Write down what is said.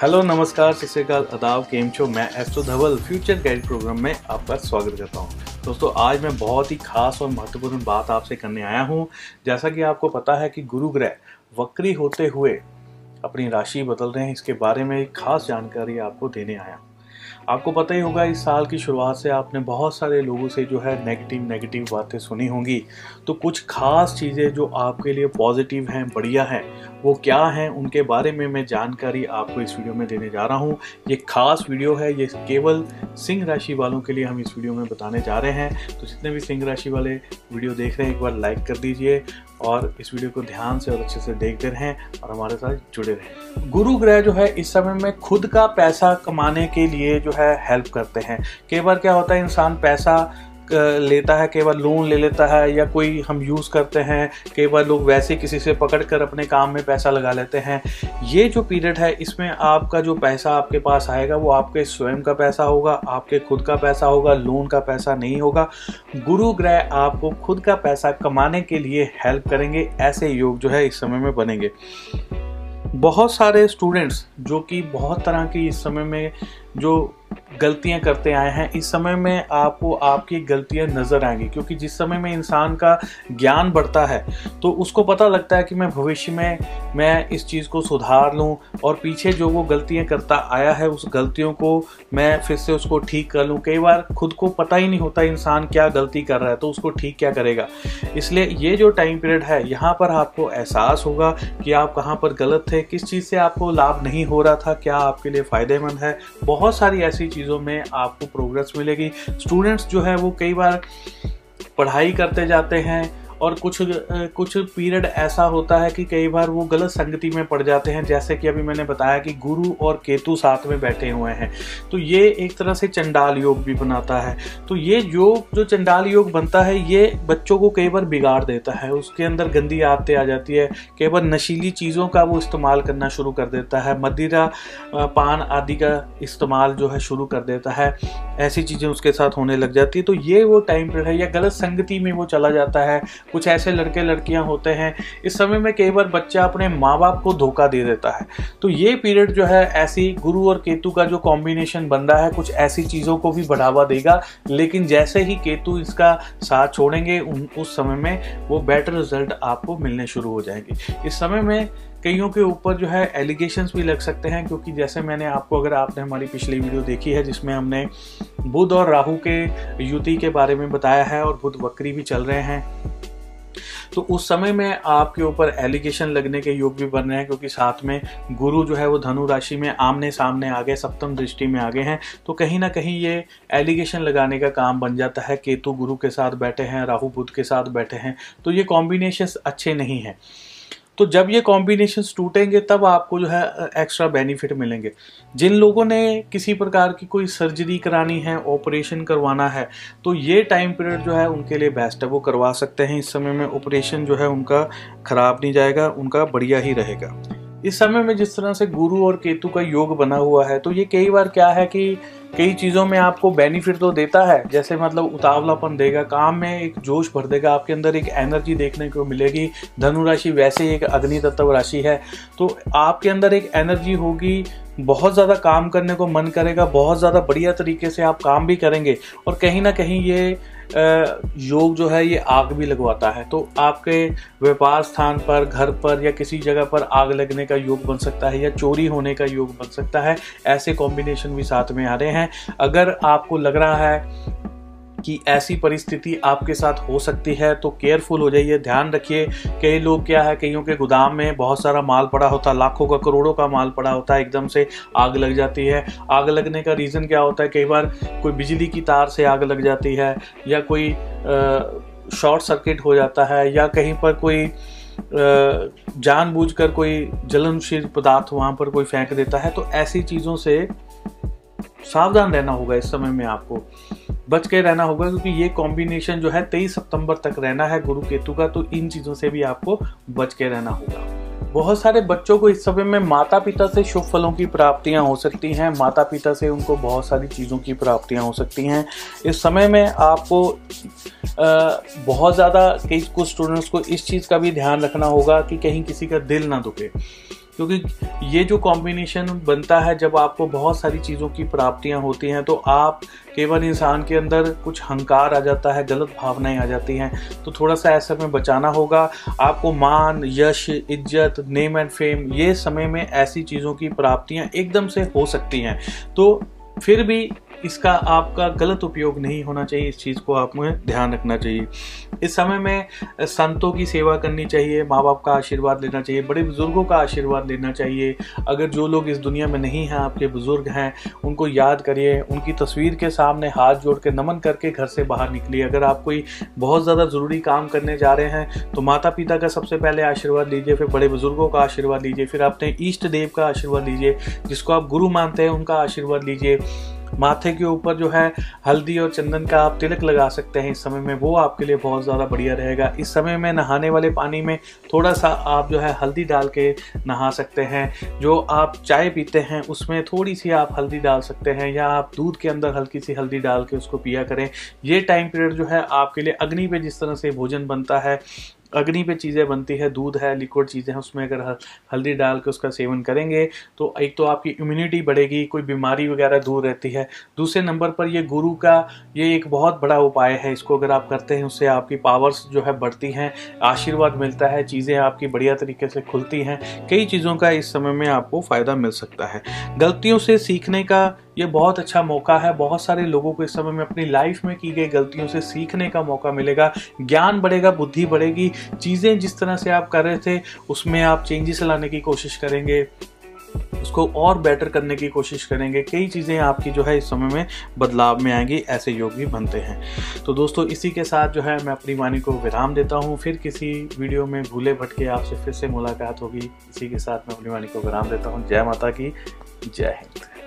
Hello, नमस्कार, सत श्रीकाल अदाब केम छो? मैं astro Dhaval, future guide programme में आपका स्वागत करता हूँ। दोस्तों, आज मैं बहुत ही खास और महत्वपूर्ण बात आपसे करने आया हूँ। जैसा कि आपको पता है कि गुरु ग्रह वक्री होते हुए अपनी राशि बदल रहे हैं, इसके बारे में एक खास जानकारी आपको देने आया हूँ। आपको पता ही होगा, इस साल की शुरुआत से आपने बहुत सारे लोगों से जो है नेगेटिव नेगेटिव बातें सुनी होंगी। तो कुछ खास चीज़ें जो आपके लिए पॉजिटिव हैं, बढ़िया हैं, वो क्या हैं, उनके बारे में मैं जानकारी आपको इस वीडियो में देने जा रहा हूँ। ये खास वीडियो है, ये केवल सिंह राशि वालों के लिए हम इस वीडियो में बताने जा रहे हैं। तो जितने भी सिंह राशि वाले वीडियो देख रहे हैं, एक बार लाइक कर दीजिए। और इस वीडियो को ध्यान से और अच्छे से देखते रहें और हमारे साथ जुड़े रहें। गुरु ग्रह जो है, इस समय में खुद का पैसा कमाने के लिए जो है हेल्प करते हैं। कई बार क्या होता है, इंसान पैसा लेता है कई बार लोन ले लेता है या कोई हम यूज़ करते हैं कई बार लोग वैसे किसी से पकड़ कर अपने काम में पैसा लगा लेते हैं। ये जो पीरियड है, इसमें आपका जो पैसा आपके पास आएगा, वो आपके स्वयं का पैसा होगा, आपके खुद का पैसा होगा लोन का पैसा नहीं होगा। गुरु ग्रह आपको खुद का पैसा कमाने के लिए हेल्प करेंगे, ऐसे योग जो है इस समय में बनेंगे। बहुत सारे स्टूडेंट्स जो कि बहुत तरह की इस समय में जो गलतियाँ करते आए हैं, इस समय में आपको आपकी गलतियाँ नज़र आएँगी, क्योंकि जिस समय में इंसान का ज्ञान बढ़ता है तो उसको पता लगता है कि मैं भविष्य में, मैं इस चीज़ को सुधार लूँ, और पीछे जो वो गलतियाँ करता आया है, उस गलतियों को मैं फिर से उसको ठीक कर लूँ। कई बार खुद को पता ही नहीं होता इंसान क्या गलती कर रहा है तो उसको ठीक क्या करेगा। इसलिए ये जो टाइम पीरियड है, यहाँ पर आपको एहसास होगा कि आप कहाँ पर गलत थे, किस चीज़ से आपको लाभ नहीं हो रहा था, क्या आपके लिए फ़ायदेमंद है, बहुत सारी ऐसी चीज़ों में आपको प्रोग्रेस मिलेगी। स्टूडेंट्स जो है वो कई बार पढ़ाई करते जाते हैं और कुछ कुछ पीरियड ऐसा होता है कि कई बार वो गलत संगति में पड़ जाते हैं, जैसे कि अभी मैंने बताया कि गुरु और केतु साथ में बैठे हुए हैं। तो ये एक तरह से चंडाल योग भी बनाता है। तो ये योग, जो चंडाल योग बनता है, ये बच्चों को कई बार बिगाड़ देता है। उसके अंदर गंदी आदतें आ जाती है, कई बार नशीली चीज़ों का वो इस्तेमाल करना शुरू कर देता है। मदिरा पान आदि का इस्तेमाल जो है शुरू कर देता है। ऐसी चीज़ें उसके साथ होने लग जाती है। तो ये वो टाइम पीरियड है, या गलत संगति में वो चला जाता है कुछ ऐसे लड़के लड़कियाँ होते हैं, इस समय में कई बार बच्चा अपने माँ बाप को धोखा दे देता है। तो ये पीरियड जो है, ऐसी गुरु और केतु का जो कॉम्बिनेशन बन रहा है, कुछ ऐसी चीज़ों को भी बढ़ावा देगा, लेकिन जैसे ही केतु इसका साथ छोड़ेंगे उस समय में वो बेटर रिज़ल्ट आपको मिलने शुरू हो जाएँगे। इस समय में कईयों के ऊपर जो है एलिगेशंस भी लग सकते हैं, क्योंकि जैसे मैंने आपको, अगर आपने हमारी पिछली वीडियो देखी है, जिसमें हमने बुध और राहु के युति के बारे में बताया है, और बुध वक्री भी चल रहे हैं। तो उस समय में आपके ऊपर एलिगेशन लगने के योग भी बन रहे हैं, क्योंकि साथ में गुरु जो है वो धनु राशि में आमने सामने आ गए, सप्तम दृष्टि में आ गए हैं। तो कहीं ना कहीं ये एलिगेशन लगाने का काम बन जाता है। केतु गुरु के साथ बैठे हैं, राहु बुद्ध के साथ बैठे हैं। तो ये कॉम्बिनेशन अच्छे नहीं हैं। तो जब ये कॉम्बिनेशन टूटेंगे, तब आपको जो है एक्स्ट्रा बेनिफिट मिलेंगे। जिन लोगों ने किसी प्रकार की कोई सर्जरी करानी है ऑपरेशन करवाना है तो ये टाइम पीरियड जो है, उनके लिए बेस्ट है। वो करवा सकते हैं। इस समय में ऑपरेशन जो है, उनका खराब नहीं जाएगा, उनका बढ़िया ही रहेगा। इस समय में जिस तरह से गुरु और केतु का योग बना हुआ है तो ये कई बार क्या है कि कई चीज़ों में आपको बेनिफिट तो देता है, जैसे मतलब उतावलापन देगा, काम में एक जोश भर देगा, आपके अंदर एक एनर्जी देखने को मिलेगी, धनु राशि वैसे ही एक अग्नि तत्व राशि है तो आपके अंदर एक एनर्जी होगी, बहुत ज़्यादा काम करने को मन करेगा, बहुत ज़्यादा बढ़िया तरीके से आप काम भी करेंगे, और कहीं ना कहीं ये योग जो है, ये आग भी लगवाता है। तो आपके व्यापार स्थान पर, घर पर या किसी जगह पर आग लगने का योग बन सकता है या चोरी होने का योग बन सकता है, ऐसे कॉम्बिनेशन भी साथ में आ रहे हैं। अगर आपको लग रहा है कि ऐसी परिस्थिति आपके साथ हो सकती है तो केयरफुल हो जाइए, ध्यान रखिए। कई लोग क्या है, कईयों के गोदाम में बहुत सारा माल पड़ा होता है लाखों का, करोड़ों का माल पड़ा होता है एकदम से आग लग जाती है। आग लगने का रीज़न क्या होता है, कई बार कोई बिजली की तार से आग लग जाती है, या कोई शॉर्ट सर्किट हो जाता है, या कहीं पर कोई जानबूझकर कोई जलनशील पदार्थ वहाँ पर कोई फेंक देता है तो ऐसी चीज़ों से सावधान रहना होगा इस समय में आपको। बच के रहना होगा, क्योंकि ये कॉम्बिनेशन जो है तेईस सितंबर तक रहना है गुरु केतु का तो इन चीज़ों से भी आपको बच के रहना होगा। बहुत सारे बच्चों को इस समय में माता पिता से शुभ फलों की प्राप्तियाँ हो सकती हैं माता पिता से उनको बहुत सारी चीज़ों की प्राप्तियाँ हो सकती हैं। इस समय में आपको बहुत ज़्यादा कई कुछ स्टूडेंट्स को इस चीज़ का भी ध्यान रखना होगा कि कहीं किसी का दिल ना दुखे। क्योंकि ये जो कॉम्बिनेशन बनता है, जब आपको बहुत सारी चीज़ों की प्राप्तियाँ होती हैं तो आप केवल इंसान के अंदर कुछ हंकार आ जाता है, गलत भावनाएँ आ जाती हैं। तो थोड़ा सा ऐसा में बचाना होगा। आपको मान, यश, इज़्ज़त नेम एंड फेम ये समय में ऐसी चीज़ों की प्राप्तियाँ एकदम से हो सकती हैं। तो फिर भी इसका आपका गलत उपयोग नहीं होना चाहिए, इस चीज़ को आप में ध्यान रखना चाहिए। इस समय में संतों की सेवा करनी चाहिए माँ बाप का आशीर्वाद लेना चाहिए, बड़े बुज़ुर्गों का आशीर्वाद लेना चाहिए। अगर जो लोग इस दुनिया में नहीं हैं, आपके बुज़ुर्ग हैं, उनको याद करिए, उनकी तस्वीर के सामने हाथ जोड़ के नमन करके घर से बाहर निकलिए। अगर आप कोई बहुत ज़्यादा ज़रूरी काम करने जा रहे हैं तो माता पिता का सबसे पहले आशीर्वाद लीजिए, फिर बड़े बुज़ुर्गों का आशीर्वाद लीजिए, फिर अपने इष्ट देव का आशीर्वाद लीजिए, जिसको आप गुरु मानते हैं, उनका आशीर्वाद लीजिए। माथे के ऊपर जो है हल्दी और चंदन का आप तिलक लगा सकते हैं इस समय में, वो आपके लिए बहुत ज़्यादा बढ़िया रहेगा। इस समय में नहाने वाले पानी में थोड़ा सा आप जो है हल्दी डाल के नहा सकते हैं। जो आप चाय पीते हैं, उसमें थोड़ी सी आप हल्दी डाल सकते हैं या आप दूध के अंदर हल्की सी हल्दी डाल के उसको पिया करें। ये टाइम पीरियड जो है आपके लिए अग्नि पे जिस तरह से भोजन बनता है अग्नि पे चीज़ें बनती है, दूध है लिक्विड चीज़ें हैं, उसमें अगर हल्दी डाल के उसका सेवन करेंगे तो एक तो आपकी इम्यूनिटी बढ़ेगी, कोई बीमारी वगैरह दूर रहती है। दूसरे नंबर पर ये गुरु का ये एक बहुत बड़ा उपाय है, इसको अगर आप करते हैं, उससे आपकी पावर्स जो है बढ़ती हैं, आशीर्वाद मिलता है, चीज़ें आपकी बढ़िया तरीके से खुलती हैं, कई चीज़ों का इस समय में आपको फ़ायदा मिल सकता है। गलतियों से सीखने का ये बहुत अच्छा मौका है। बहुत सारे लोगों को इस समय में अपनी लाइफ में की गई गलतियों से सीखने का मौका मिलेगा। ज्ञान बढ़ेगा, बुद्धि बढ़ेगी। चीज़ें जिस तरह से आप कर रहे थे, उसमें आप चेंजेस लाने की कोशिश करेंगे। उसको और बेटर करने की कोशिश करेंगे। कई चीज़ें आपकी जो है इस समय में बदलाव में आएँगी, ऐसे योग भी बनते हैं। तो दोस्तों, इसी के साथ जो है मैं अपनी वाणी को विराम देता हूँ। फिर किसी वीडियो में भूले भटके आपसे फिर से मुलाकात होगी। इसी के साथ मैं अपनी वाणी को विराम देता हूँ। जय माता की, जय हिंद।